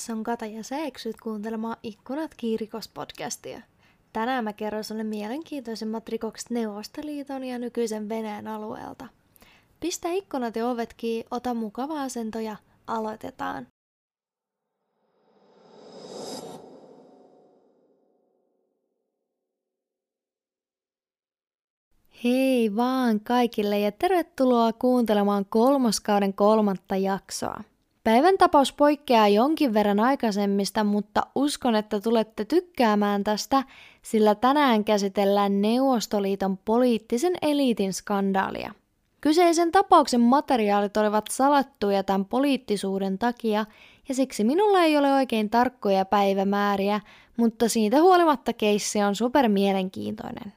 tässä on Kata ja sä eksyt kuuntelemaan Ikkunat kiirikos-podcastia. Tänään mä kerron sulle mielenkiintoisemmat rikokset Neuvostoliiton ja nykyisen Venäjän alueelta. Pistä ikkunat ja ovet kiinni, ota mukava asento ja aloitetaan. Hei vaan kaikille ja tervetuloa kuuntelemaan kolmoskauden kolmatta jaksoa. Päivän tapaus poikkeaa jonkin verran aikaisemmista, mutta uskon, että tulette tykkäämään tästä, sillä tänään käsitellään Neuvostoliiton poliittisen eliitin skandaalia. Kyseisen tapauksen materiaalit olivat salattuja tämän poliittisuuden takia, ja siksi minulla ei ole oikein tarkkoja päivämääriä, mutta siitä huolimatta keissi on super mielenkiintoinen.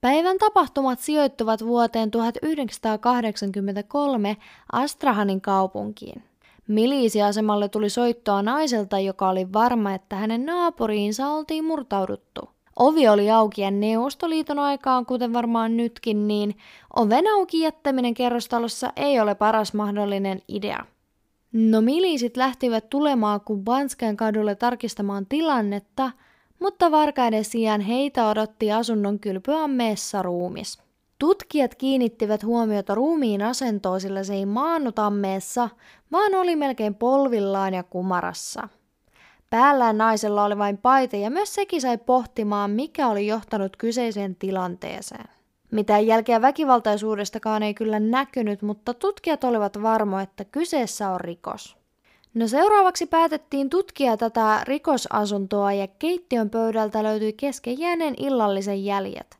Päivän tapahtumat sijoittuvat vuoteen 1983 Astrahanin kaupunkiin. Miliisiasemalle tuli soittoa naiselta, joka oli varma, että hänen naapuriinsa oltiin murtauduttu. Ovi oli auki ja Neuvostoliiton aikaan, kuten varmaan nytkin, niin oven auki jättäminen kerrostalossa ei ole paras mahdollinen idea. No miliisit lähtivät tulemaan Kubanskan kadulle tarkistamaan tilannetta, mutta varkaiden sijaan heitä odotti asunnon kylpyammeessa ruumis. Tutkijat kiinnittivät huomiota ruumiin asentoon, sillä se ei maannut ammeessa, vaan oli melkein polvillaan ja kumarassa. Päällään naisella oli vain paita ja myös sekin sai pohtimaan, mikä oli johtanut kyseiseen tilanteeseen. Mitään jälkeä väkivaltaisuudestakaan ei kyllä näkynyt, mutta tutkijat olivat varmoja, että kyseessä on rikos. No seuraavaksi päätettiin tutkia tätä rikosasuntoa ja keittiön pöydältä löytyi kesken jääneen illallisen jäljet.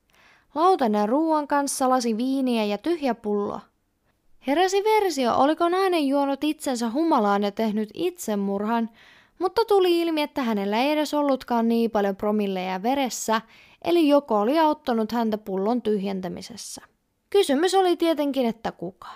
Lautanen ruoan kanssa, lasi viiniä ja tyhjä pullo. Heräsi versio, oliko nainen juonut itsensä humalaan ja tehnyt itsemurhan, mutta tuli ilmi, että hänellä ei edes ollutkaan niin paljon promilleja veressä, eli joko oli auttanut häntä pullon tyhjentämisessä. Kysymys oli tietenkin, että kuka.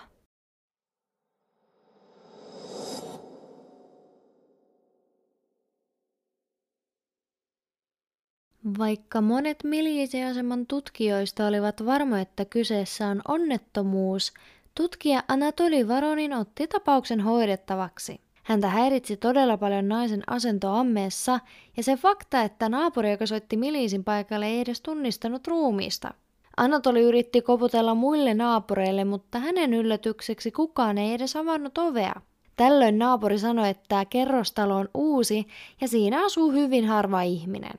Vaikka monet miliisiaseman tutkijoista olivat varmoja, että kyseessä on onnettomuus, tutkija Anatoli Varonin otti tapauksen hoidettavaksi. Häntä häiritsi todella paljon naisen asento ammeessa ja se fakta, että naapuri, joka soitti miliisin paikalle, ei edes tunnistanut ruumiista. Anatoli yritti koputella muille naapureille, mutta hänen yllätykseksi kukaan ei edes avannut ovea. Tällöin naapuri sanoi, että kerrostalo on uusi ja siinä asuu hyvin harva ihminen.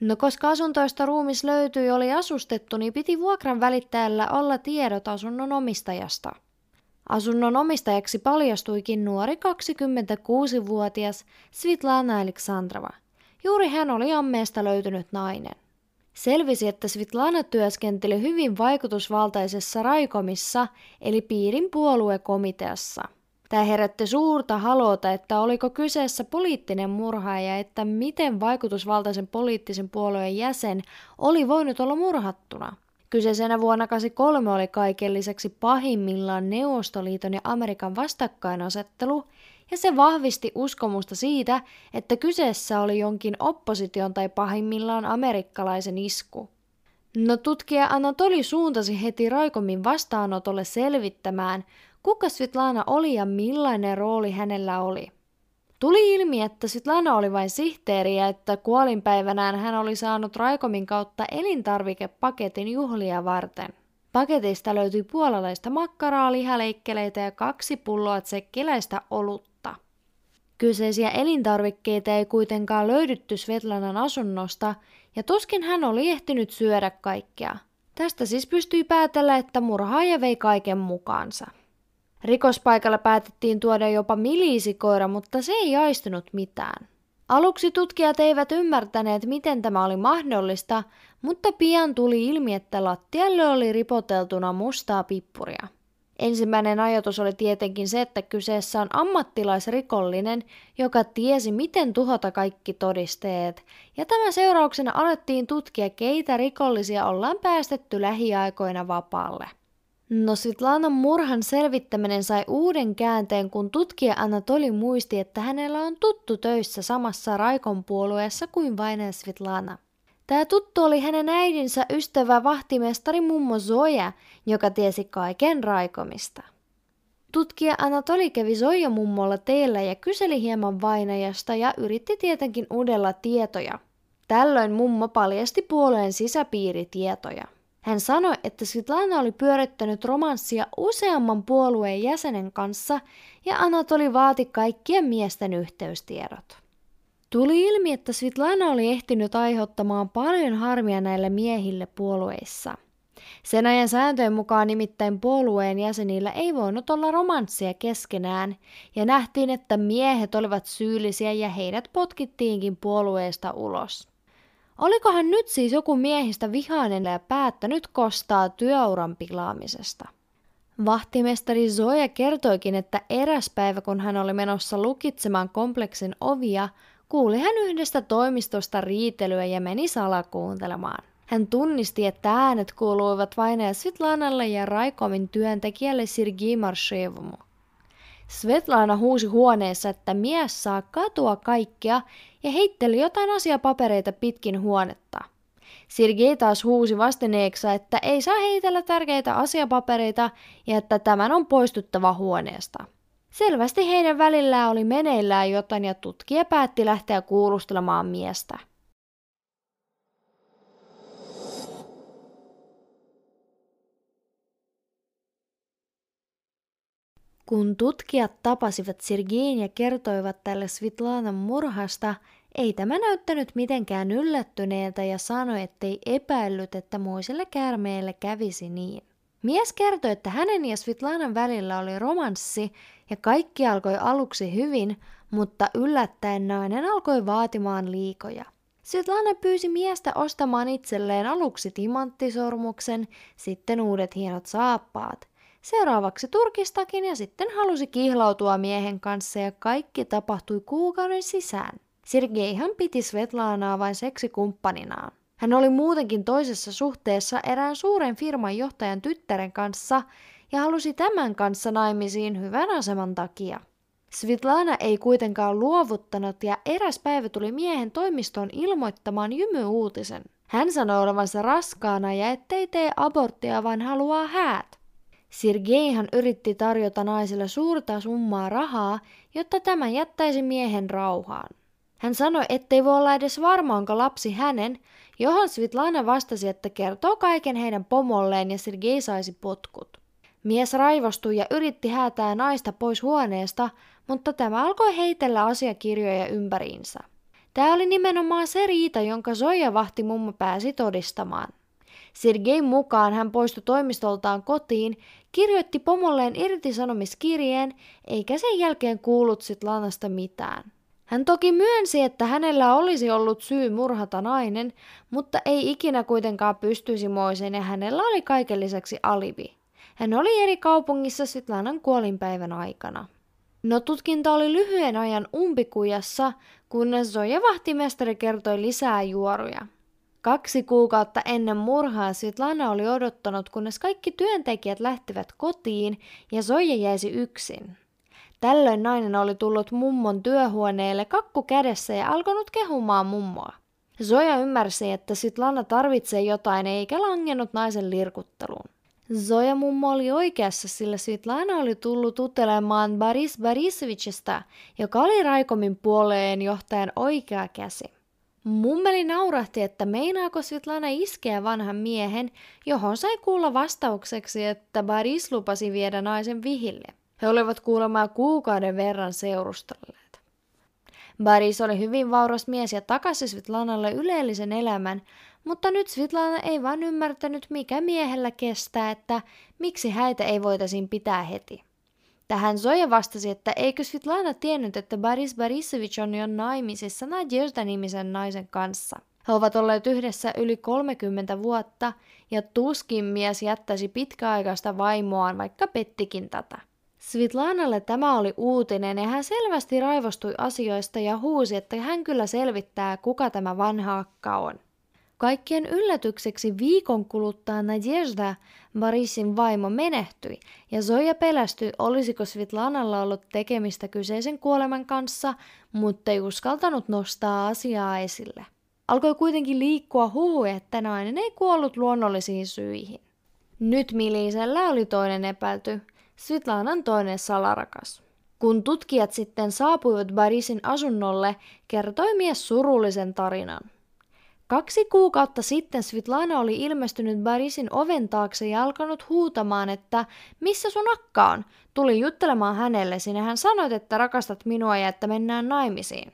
No koska asuntoista ruumis löytyi oli asustettu, niin piti vuokran välittäjällä olla tiedot asunnon omistajasta. Asunnon omistajaksi paljastuikin nuori 26-vuotias Svitlana Aleksandrova. Juuri hän oli ammeesta löytynyt nainen. Selvisi, että Svitlana työskenteli hyvin vaikutusvaltaisessa Raikomissa, eli piirin puoluekomiteassa – Tämä herätti suurta halota, että oliko kyseessä poliittinen murha ja että miten vaikutusvaltaisen poliittisen puolueen jäsen oli voinut olla murhattuna. Kyseisenä vuonna 1983 oli kaiken lisäksi pahimmillaan Neuvostoliiton ja Amerikan vastakkainasettelu, ja se vahvisti uskomusta siitä, että kyseessä oli jonkin opposition tai pahimmillaan amerikkalaisen isku. No tutkija Anatoli suuntasi heti Raikomin vastaanotolle selvittämään, kuka Svetlana oli ja millainen rooli hänellä oli. Tuli ilmi, että Svetlana oli vain sihteeri ja että kuolinpäivänään hän oli saanut Raikomin kautta elintarvikepaketin juhlia varten. Paketista löytyi puolalaista makkaraa, lihaleikkeleitä ja kaksi pulloa tsekkiläistä olutta. Kyseisiä elintarvikkeita ei kuitenkaan löydytty Svetlanan asunnosta, ja tuskin hän oli ehtinyt syödä kaikkea. Tästä siis pystyi päätellä, että murhaaja vei kaiken mukaansa. Rikospaikalla päätettiin tuoda jopa miliisikoira, mutta se ei aistunut mitään. Aluksi tutkijat eivät ymmärtäneet, miten tämä oli mahdollista, mutta pian tuli ilmi, että lattialle oli ripoteltuna mustaa pippuria. Ensimmäinen ajatus oli tietenkin se, että kyseessä on ammattilaisrikollinen, joka tiesi miten tuhota kaikki todisteet, ja tämän seurauksena alettiin tutkia, keitä rikollisia ollaan päästetty lähiaikoina vapaalle. No Svetlanan murhan selvittäminen sai uuden käänteen, kun tutkija Anatoli muisti, että hänellä on tuttu töissä samassa Raikon puolueessa kuin vainen Svetlana. Tämä tuttu oli hänen äidinsä ystävä vahtimestari mummo Zoja, joka tiesi kaiken Raikomista. Tutkija Anatoli kävi Zoja mummolla teellä ja kyseli hieman vainajasta ja yritti tietenkin uudella tietoja. Tällöin mummo paljasti puolueen sisäpiiritietoja. Hän sanoi, että Svetlana oli pyörittänyt romanssia useamman puolueen jäsenen kanssa ja Anatoli vaati kaikkien miesten yhteystiedot. Tuli ilmi, että Svetlana oli ehtinyt aiheuttamaan paljon harmia näille miehille puolueissa. Sen ajan sääntöjen mukaan nimittäin puolueen jäsenillä ei voinut olla romanssia keskenään, ja nähtiin, että miehet olivat syyllisiä ja heidät potkittiinkin puolueesta ulos. Olikohan nyt siis joku miehistä vihainen ja päättänyt kostaa työuran pilaamisesta? Vahtimestari Zoja kertoikin, että eräs päivä kun hän oli menossa lukitsemaan kompleksin ovia, kuuli hän yhdestä toimistosta riitelyä ja meni salakuuntelemaan. Hän tunnisti, että äänet kuuluivat vain Svetlanalle ja Raikomin työntekijälle Sergei Marshevomu. Svetlana huusi huoneessa, että mies saa katua kaikkea ja heitteli jotain asiapapereita pitkin huonetta. Sergei taas huusi vastineeksi, että ei saa heitellä tärkeitä asiapapereita ja että tämän on poistuttava huoneesta. Selvästi heidän välillään oli meneillään jotain ja tutkija päätti lähteä kuulustelemaan miestä. Kun tutkijat tapasivat Sergein ja kertoivat tälle Svitlanan murhasta, ei tämä näyttänyt mitenkään yllättyneeltä ja sanoi, ettei epäillyt, että muiselle käärmeelle kävisi niin. Mies kertoi, että hänen ja Svitlanan välillä oli romanssi ja kaikki alkoi aluksi hyvin, mutta yllättäen nainen alkoi vaatimaan liikoja. Svetlana pyysi miestä ostamaan itselleen aluksi timanttisormuksen, sitten uudet hienot saappaat – Seuraavaksi turkistakin ja sitten halusi kihlautua miehen kanssa ja kaikki tapahtui kuukauden sisään. Sergeihan piti Svetlanaa vain seksikumppaninaan. Hän oli muutenkin toisessa suhteessa erään suuren firman johtajan tyttären kanssa ja halusi tämän kanssa naimisiin hyvän aseman takia. Svitlana ei kuitenkaan luovuttanut ja eräs päivä tuli miehen toimistoon ilmoittamaan jymyuutisen. Hän sanoi olevansa raskaana ja ettei tee aborttia, vaan haluaa häät. Sergeihan yritti tarjota naiselle suurta summaa rahaa, jotta tämä jättäisi miehen rauhaan. Hän sanoi, ettei voi olla edes varma, onko lapsi hänen, johon Svitlana vastasi, että kertoo kaiken heidän pomolleen ja Sergei saisi potkut. Mies raivostui ja yritti häätää naista pois huoneesta, mutta tämä alkoi heitellä asiakirjoja ympäriinsä. Tämä oli nimenomaan se riita, jonka Zoja vahti mummo pääsi todistamaan. Sergei mukaan hän poistui toimistoltaan kotiin, kirjoitti pomolleen irtisanomiskirjeen, eikä sen jälkeen kuullut sit Lanasta mitään. Hän toki myönsi, että hänellä olisi ollut syy murhata nainen, mutta ei ikinä kuitenkaan pystyisi moiseen ja hänellä oli kaiken lisäksi alibi. Hän oli eri kaupungissa Sitlanan kuolinpäivän aikana. No tutkinta oli lyhyen ajan umpikujassa, kunnes Zoja vahtimestari kertoi lisää juoruja. Kaksi kuukautta ennen murhaa Svetlana oli odottanut, kunnes kaikki työntekijät lähtivät kotiin ja Zoja jäisi yksin. Tällöin nainen oli tullut mummon työhuoneelle kakku kädessä ja alkanut kehumaan mummoa. Zoja ymmärsi, että Svetlana tarvitsee jotain eikä langennut naisen lirkutteluun. Zoja mummo oli oikeassa, sillä Svetlana oli tullut utelemaan Baris Barisovicista, joka oli Raikomin puoleen johtajan oikea käsi. Mummeli naurahti, että meinaako Svetlana iskeä vanhan miehen, johon sai kuulla vastaukseksi, että Baris lupasi viedä naisen vihille. He olivat kuulemaan kuukauden verran seurustelleet. Baris oli hyvin vauras mies ja takasi Svetlanalle yleellisen elämän, mutta nyt Svetlana ei vain ymmärtänyt, mikä miehellä kestää, että miksi häitä ei voitaisiin pitää heti. Tähän Zoja vastasi, että eikö Svitlana tiennyt, että Boris Borisovich on jo naimisissa Nadezhda-nimisen naisen kanssa. He ovat olleet yhdessä yli 30 vuotta ja tuskin mies jättäisi pitkäaikaista vaimoaan, vaikka pettikin tätä. Svitlanalle tämä oli uutinen ja hän selvästi raivostui asioista ja huusi, että hän kyllä selvittää, kuka tämä vanha akka on. Kaikkien yllätykseksi viikon kuluttua Nadezhda, Barisin vaimo, menehtyi ja Zoja pelästyi, olisiko Svitlanalla ollut tekemistä kyseisen kuoleman kanssa, mutta ei uskaltanut nostaa asiaa esille. Alkoi kuitenkin liikkua huhu, että nainen ei kuollut luonnollisiin syihin. Nyt Milisellä oli toinen epäilty. Svetlanan toinen salarakas. Kun tutkijat sitten saapuivat Barisin asunnolle, kertoi mies surullisen tarinan. Kaksi kuukautta sitten Svitlana oli ilmestynyt Barisin oven taakse ja alkanut huutamaan, että missä sun akka on? Tuli juttelemaan hänelle, sinä hän sanoit, että rakastat minua ja että mennään naimisiin.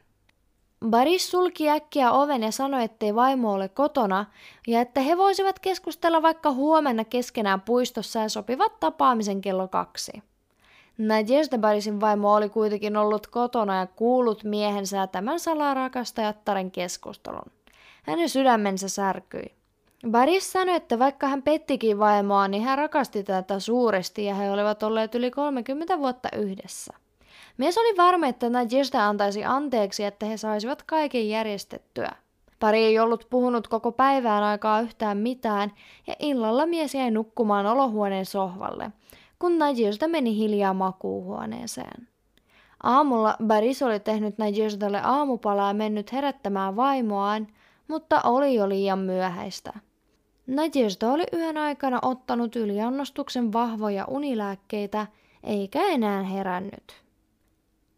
Baris sulki äkkiä oven ja sanoi, ettei vaimo ole kotona ja että he voisivat keskustella vaikka huomenna keskenään puistossa ja sopivat tapaamisen kello kaksi. Nadezhda Barisin vaimo oli kuitenkin ollut kotona ja kuullut miehensä ja tämän salarakastajattaren keskustelun. Hänen sydämensä särkyi. Baris sanoi, että vaikka hän pettikin vaimoa, niin hän rakasti tätä suuresti ja he olivat olleet yli 30 vuotta yhdessä. Mies oli varma, että Nadjesta antaisi anteeksi, että he saisivat kaiken järjestettyä. Pari ei ollut puhunut koko päivään aikaa yhtään mitään, ja illalla mies jäi nukkumaan olohuoneen sohvalle, kun Nadjesta meni hiljaa makuuhuoneeseen. Aamulla Baris oli tehnyt Nadjestalle aamupalaa ja mennyt herättämään vaimoaan, mutta oli jo liian myöhäistä. Nadjesta oli yön aikana ottanut yliannostuksen vahvoja unilääkkeitä, eikä enää herännyt.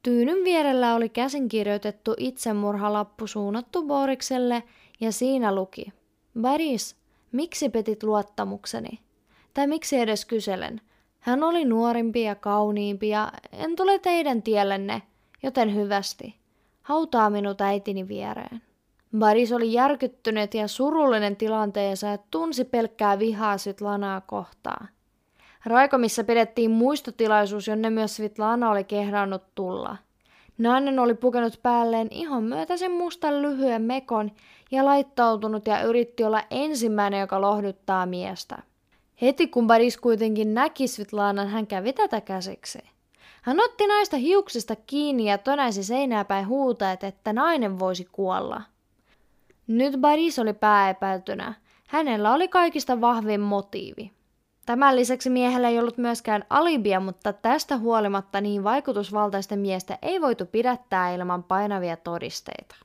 Tyynyn vierellä oli käsinkirjoitettu itsemurhalappu suunnattu Borikselle ja siinä luki. Baris, miksi petit luottamukseni? Tai miksi edes kyselen? Hän oli nuorimpi ja kauniimpi ja en tule teidän tiellenne, joten hyvästi. Hautaa minut äitini viereen. Baris oli järkyttynyt ja surullinen tilanteensa ja tunsi pelkkää vihaa Svetlanaa kohtaan. Raikomissa pidettiin muistotilaisuus, jonne myös Svitlana oli kehdannut tulla. Nainen oli pukenut päälleen ihon myötäisen mustan lyhyen mekon ja laittautunut ja yritti olla ensimmäinen, joka lohduttaa miestä. Heti kun Baris kuitenkin näki Svetlanan, hän kävi tätä käsiksi. Hän otti naista hiuksista kiinni ja tönäisi seinää päin huutaet, että nainen voisi kuolla. Nyt Baris oli pääepäiltynä. Hänellä oli kaikista vahvin motiivi. Tämän lisäksi miehellä ei ollut myöskään alibia, mutta tästä huolimatta niin vaikutusvaltaista miestä ei voitu pidättää ilman painavia todisteita.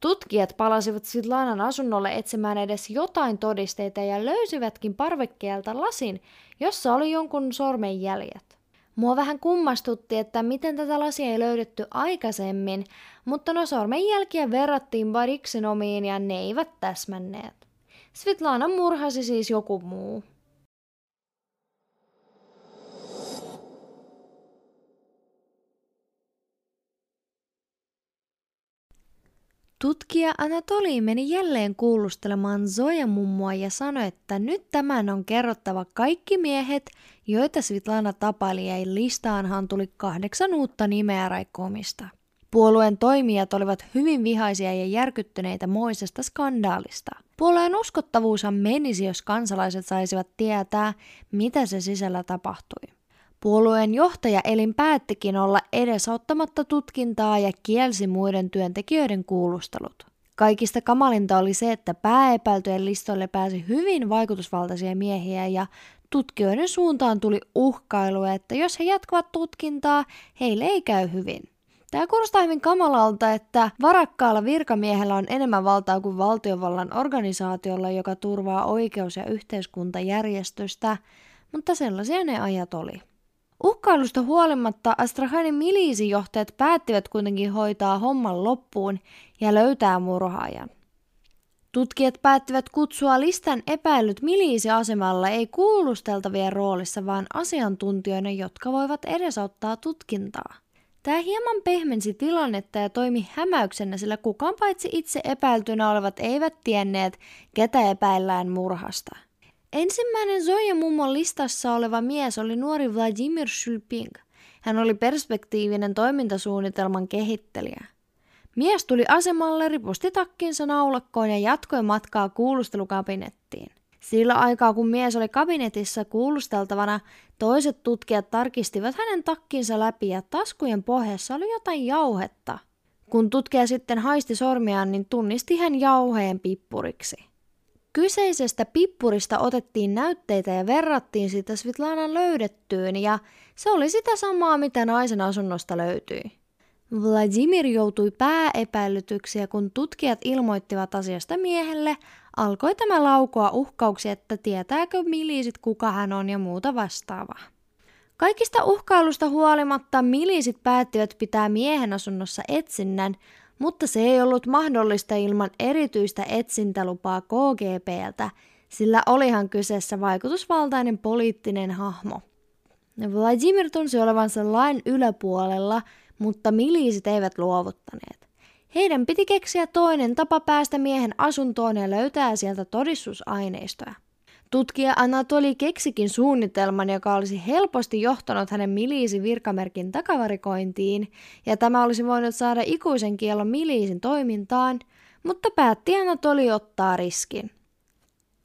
Tutkijat palasivat Sitlanan asunnolle etsimään edes jotain todisteita ja löysivätkin parvekkeelta lasin, jossa oli jonkun sormen jäljet. Mua vähän kummastutti, että miten tätä lasia ei löydetty aikaisemmin, mutta no sormenjälkiä verrattiin Bariksen omiin ja ne eivät täsmänneet. Svitlana murhasi siis joku muu. Tutkija Anatoli meni jälleen kuulustelemaan Zoja mummoa ja sanoi, että nyt tämän on kerrottava kaikki miehet, joita Svitlana tapaili ja listaanhan tuli kahdeksan uutta nimeä Raikomista. Puolueen toimijat olivat hyvin vihaisia ja järkyttyneitä moisesta skandaalista. Puolueen uskottavuushan menisi, jos kansalaiset saisivat tietää, mitä se sisällä tapahtui. Puolueen johtaja Elin päättikin olla edesauttamatta tutkintaa ja kielsi muiden työntekijöiden kuulustelut. Kaikista kamalinta oli se, että pääepäiltyjen listoille pääsi hyvin vaikutusvaltaisia miehiä ja tutkijoiden suuntaan tuli uhkailua, että jos he jatkavat tutkintaa, heille ei käy hyvin. Tämä kuulostaa hyvin kamalalta, että varakkaalla virkamiehellä on enemmän valtaa kuin valtiovallan organisaatiolla, joka turvaa oikeus- ja yhteiskuntajärjestystä, mutta sellaisia ne ajat oli. Uhkailusta huolimatta Astrahanin miliisijohtajat päättivät kuitenkin hoitaa homman loppuun ja löytää murhaajan. Tutkijat päättivät kutsua listan epäilyt miliisiasemalla ei kuulusteltavien roolissa, vaan asiantuntijoina, jotka voivat edesauttaa tutkintaa. Tämä hieman pehmensi tilannetta ja toimi hämäyksenä, sillä kukaan paitsi itse epäiltynä olevat eivät tienneet, ketä epäillään murhasta. Ensimmäinen Zoja mummon listassa oleva mies oli nuori Vladimir Shulping. Hän oli perspektiivinen toimintasuunnitelman kehittelijä. Mies tuli asemalle, ripusti takkinsa naulakkoon ja jatkoi matkaa kuulustelukabinettiin. Sillä aikaa kun mies oli kabinetissa kuulusteltavana, toiset tutkijat tarkistivat hänen takkinsa läpi ja taskujen pohjassa oli jotain jauhetta. Kun tutkija sitten haisti sormiaan, niin tunnisti hän jauheen pippuriksi. Kyseisestä pippurista otettiin näytteitä ja verrattiin sitä Svitlanan löydettyyn ja se oli sitä samaa, mitä naisen asunnosta löytyi. Vladimir joutui pääepäilytyksiä, kun tutkijat ilmoittivat asiasta miehelle, alkoi tämä laukoa uhkauksia, että tietääkö miliisit kuka hän on ja muuta vastaavaa. Kaikista uhkailusta huolimatta milisit päättivät pitää miehen asunnossa etsinnän, mutta se ei ollut mahdollista ilman erityistä etsintälupaa KGPltä, sillä olihan kyseessä vaikutusvaltainen poliittinen hahmo. Vladimir tunsi olevansa lain yläpuolella, mutta miliisit eivät luovuttaneet. Heidän piti keksiä toinen tapa päästä miehen asuntoon ja löytää sieltä todistusaineistoa. Tutkija Anatoli keksikin suunnitelman, joka olisi helposti johtanut hänen miliisin virkamerkin takavarikointiin, ja tämä olisi voinut saada ikuisen kiellon miliisin toimintaan, mutta päätti Anatoli ottaa riskin.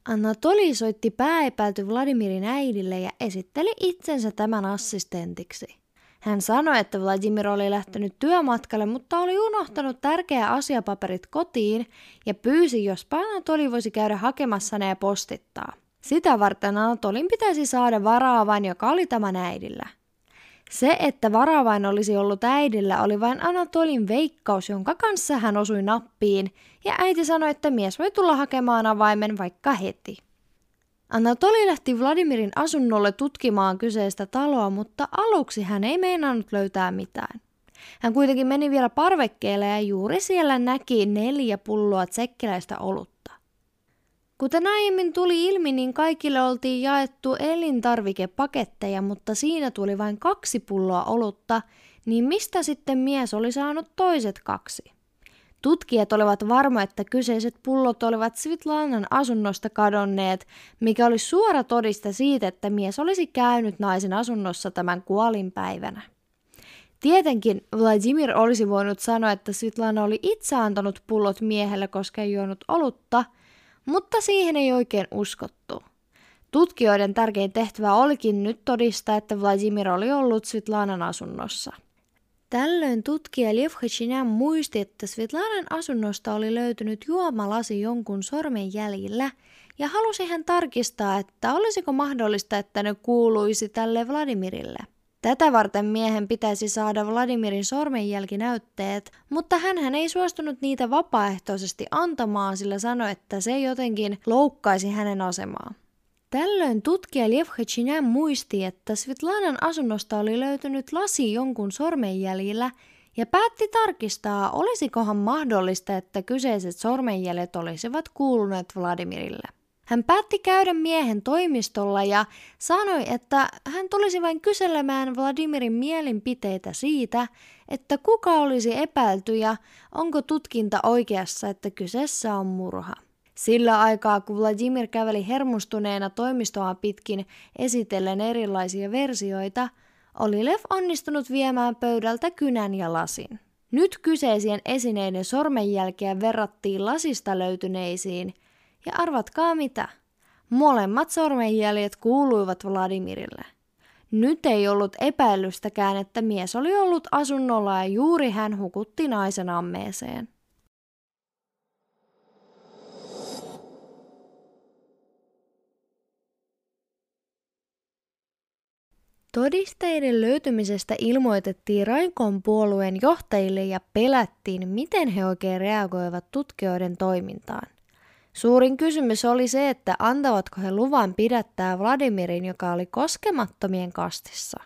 Anatoli soitti pääepäilty Vladimirin äidille ja esitteli itsensä tämän assistentiksi. Hän sanoi, että Vladimir oli lähtenyt työmatkalle, mutta oli unohtanut tärkeä asiapaperit kotiin ja pyysi, jos Anatoli voisi käydä hakemassa ne ja postittaa. Sitä varten Anatolin pitäisi saada varaavain, joka oli tämän äidillä. Se, että varavain olisi ollut äidillä, oli vain Anatolin veikkaus, jonka kanssa hän osui nappiin, ja äiti sanoi, että mies voi tulla hakemaan avaimen vaikka heti. Anatoli lähti Vladimirin asunnolle tutkimaan kyseistä taloa, mutta aluksi hän ei meinannut löytää mitään. Hän kuitenkin meni vielä parvekkeelle ja juuri siellä näki neljä pulloa tsekkiläistä olutta. Kuten aiemmin tuli ilmi, niin kaikille oltiin jaettu elintarvikepaketteja, mutta siinä tuli vain kaksi pulloa olutta, niin mistä sitten mies oli saanut toiset kaksi? Tutkijat olivat varma, että kyseiset pullot olivat Svitlanan asunnosta kadonneet, mikä oli suora todiste siitä, että mies olisi käynyt naisen asunnossa tämän kuolinpäivänä. Tietenkin Vladimir olisi voinut sanoa, että Svitlana oli itse antanut pullot miehelle, koska ei juonut olutta – mutta siihen ei oikein uskottu. Tutkijoiden tärkein tehtävä olikin nyt todistaa, että Vladimir oli ollut Svetlanan asunnossa. Tällöin tutkija Lev Hachinyan muisti, että Svetlanan asunnosta oli löytynyt juomalasi jonkun sormen jäljillä, ja halusi hän tarkistaa, että olisiko mahdollista, että ne kuuluisi tälle Vladimirille. Tätä varten miehen pitäisi saada Vladimirin sormenjälkinäytteet, mutta hän ei suostunut niitä vapaaehtoisesti antamaan, sillä sanoi, että se jotenkin loukkaisi hänen asemaa. Tällöin tutkija Lev Hachinyan muisti, että Svetlanan asunnosta oli löytynyt lasi jonkun sormenjäljillä ja päätti tarkistaa, olisikohan mahdollista, että kyseiset sormenjäljet olisivat kuuluneet Vladimirille. Hän päätti käydä miehen toimistolla ja sanoi, että hän tulisi vain kyselemään Vladimirin mielinpiteitä siitä, että kuka olisi epäilty ja onko tutkinta oikeassa, että kyseessä on murha. Sillä aikaa, kun Vladimir käveli hermostuneena toimistoa pitkin esitellen erilaisia versioita, oli Lev onnistunut viemään pöydältä kynän ja lasin. Nyt kyseisien esineiden sormenjälkeä verrattiin lasista löytyneisiin – ja arvatkaa mitä? Molemmat sormenjäljet kuuluivat Vladimirille. Nyt ei ollut epäilystäkään, että mies oli ollut asunnolla ja juuri hän hukutti naisen ammeeseen. Todisteiden löytymisestä ilmoitettiin Raikon puolueen johtajille ja pelättiin, miten he oikein reagoivat tutkijoiden toimintaan. Suurin kysymys oli se, että antavatko he luvan pidättää Vladimirin, joka oli koskemattomien kastissa.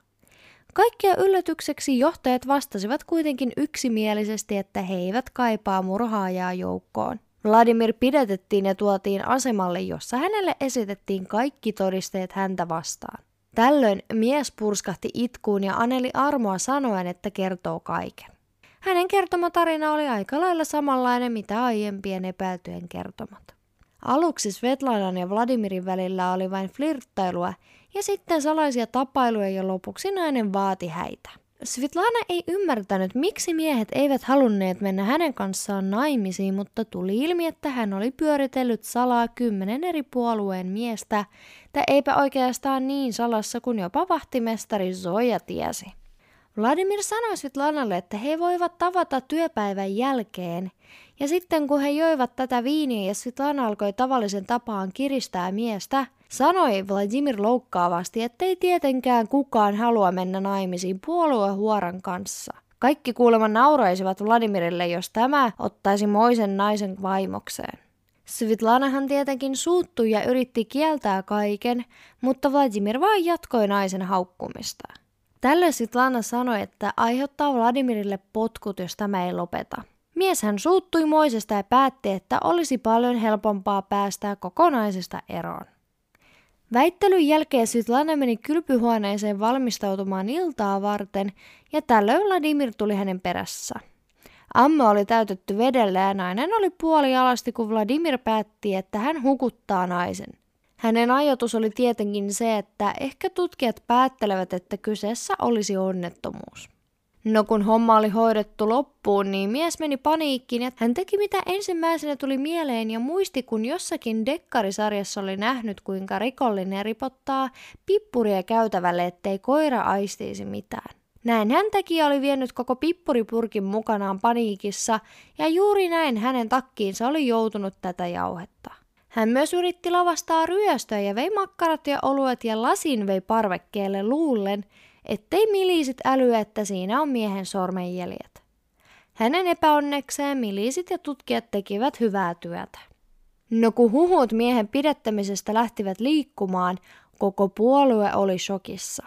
Kaikkia yllätykseksi johtajat vastasivat kuitenkin yksimielisesti, että he eivät kaipaa murhaajaa joukkoon. Vladimir pidätettiin ja tuotiin asemalle, jossa hänelle esitettiin kaikki todisteet häntä vastaan. Tällöin mies purskahti itkuun ja aneli armoa sanoen, että kertoo kaiken. Hänen kertoma tarina oli aika lailla samanlainen mitä aiempien epäiltyjen kertomat. Aluksi Svetlanan ja Vladimirin välillä oli vain flirttailua ja sitten salaisia tapailuja ja lopuksi nainen vaati häitä. Svetlana ei ymmärtänyt, miksi miehet eivät halunneet mennä hänen kanssaan naimisiin, mutta tuli ilmi, että hän oli pyöritellyt salaa kymmenen eri puolueen miestä, tai eipä oikeastaan niin salassa kuin jopa vahtimestari Zoja tiesi. Vladimir sanoi Svetlanalle, että he voivat tavata työpäivän jälkeen, ja sitten kun he joivat tätä viiniä ja Svetlana alkoi tavallisen tapaan kiristää miestä, sanoi Vladimir loukkaavasti, ettei tietenkään kukaan halua mennä naimisiin puoluehuoran kanssa. Kaikki kuulemma nauraisivat Vladimirille, jos tämä ottaisi moisen naisen vaimokseen. Svitlanahan tietenkin suuttui ja yritti kieltää kaiken, mutta Vladimir vain jatkoi naisen haukkumista. Tälle Svitlana sanoi, että aiheuttaa Vladimirille potkut, jos tämä ei lopeta. Mies hän suuttui moisesta ja päätti, että olisi paljon helpompaa päästää kokonaisesta eroon. Väittelyn jälkeen Svitlana meni kylpyhuoneeseen valmistautumaan iltaa varten ja tällöin Vladimir tuli hänen perässä. Amma oli täytetty vedellä ja nainen oli puoli alasti, kun Vladimir päätti, että hän hukuttaa naisen. Hänen ajatus oli tietenkin se, että ehkä tutkijat päättelevät, että kyseessä olisi onnettomuus. No kun homma oli hoidettu loppuun, niin mies meni paniikkiin ja hän teki mitä ensimmäisenä tuli mieleen ja muisti, kun jossakin dekkarisarjassa oli nähnyt, kuinka rikollinen ripottaa pippuria käytävälle, ettei koira aistiisi mitään. Näin hän teki oli vienyt koko pippuripurkin mukanaan paniikissa ja juuri näin hänen takkiinsa oli joutunut tätä jauhetta. Hän myös yritti lavastaa ryöstöä ja vei makkarat ja oluet ja lasin vei parvekkeelle luullen, ettei miliisit älyä, että siinä on miehen sormenjäljet. Hänen epäonnekseen miliisit ja tutkijat tekivät hyvää työtä. No kun huhut miehen pidättämisestä lähtivät liikkumaan, koko puolue oli shokissa.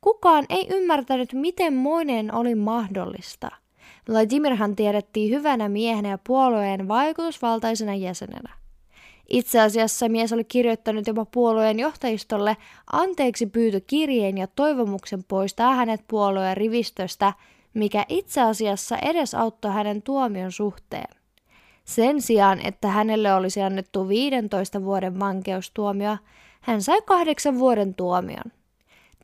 Kukaan ei ymmärtänyt, miten moinen oli mahdollista. Vladimirhan tiedettiin hyvänä miehenä ja puolueen vaikutusvaltaisena jäsenenä. Itse asiassa mies oli kirjoittanut jopa puolueen johtajistolle anteeksi pyytökirjeen ja toivomuksen poistaa hänet puolueen rivistöstä, mikä itse asiassa edesauttoi hänen tuomion suhteen. Sen sijaan, että hänelle olisi annettu 15 vuoden vankeustuomio, hän sai kahdeksan vuoden tuomion.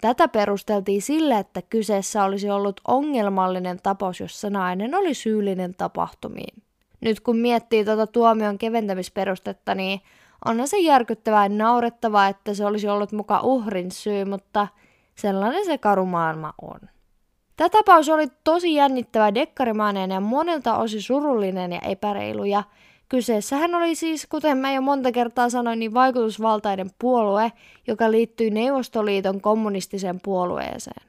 Tätä perusteltiin sillä, että kyseessä olisi ollut ongelmallinen tapaus, jossa nainen oli syyllinen tapahtumiin. Nyt kun miettii tuota tuomion keventämisperustetta, niin onhan se järkyttävää ja naurettavaa, että se olisi ollut muka uhrin syy, mutta sellainen se karu maailma on. Tämä tapaus oli tosi jännittävä dekkarimainen ja monelta osin surullinen ja epäreilu, ja kyseessähän oli siis, kuten mä jo monta kertaa sanoin, niin vaikutusvaltainen puolue, joka liittyi Neuvostoliiton kommunistiseen puolueeseen.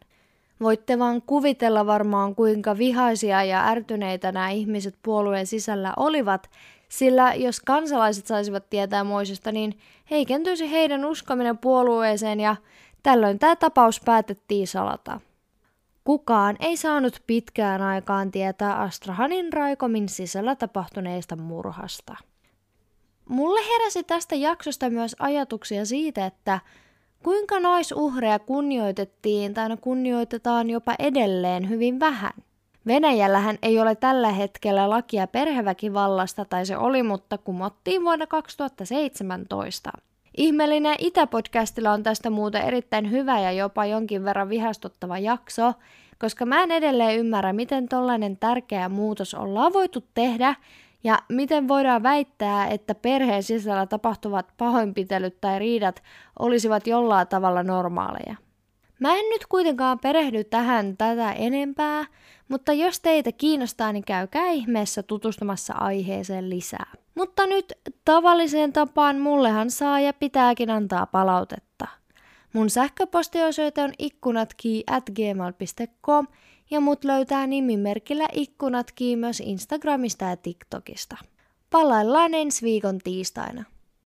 Voitte vaan kuvitella varmaan, kuinka vihaisia ja ärtyneitä nämä ihmiset puolueen sisällä olivat, sillä jos kansalaiset saisivat tietää moisesta, niin heikentyisi heidän uskominen puolueeseen ja tällöin tämä tapaus päätettiin salata. Kukaan ei saanut pitkään aikaan tietää Astrahanin Raikomin sisällä tapahtuneesta murhasta. Mulle heräsi tästä jaksosta myös ajatuksia siitä, että Kuinka naisuhreja kunnioitettiin tai kunnioitetaan jopa edelleen hyvin vähän? Venäjällähän ei ole tällä hetkellä lakia perheväkivallasta, tai se oli, mutta kumottiin vuonna 2017. Ihmeellinen Itäpodcastilla on tästä muuten erittäin hyvä ja jopa jonkin verran vihastuttava jakso, koska mä en edelleen ymmärrä, miten tollainen tärkeä muutos ollaan voitu tehdä ja miten voidaan väittää, että perheen sisällä tapahtuvat pahoinpitelyt tai riidat olisivat jollain tavalla normaaleja? Mä en nyt kuitenkaan perehdy tähän tätä enempää, mutta jos teitä kiinnostaa, niin käykää ihmeessä tutustumassa aiheeseen lisää. Mutta nyt tavalliseen tapaan mullehan saa ja pitääkin antaa palautetta. Mun sähköpostiosoite on ikkunatki at gmail.com ja mut löytää nimimerkillä ikkunatkin myös Instagramista ja TikTokista. Palaillaan ensi viikon tiistaina.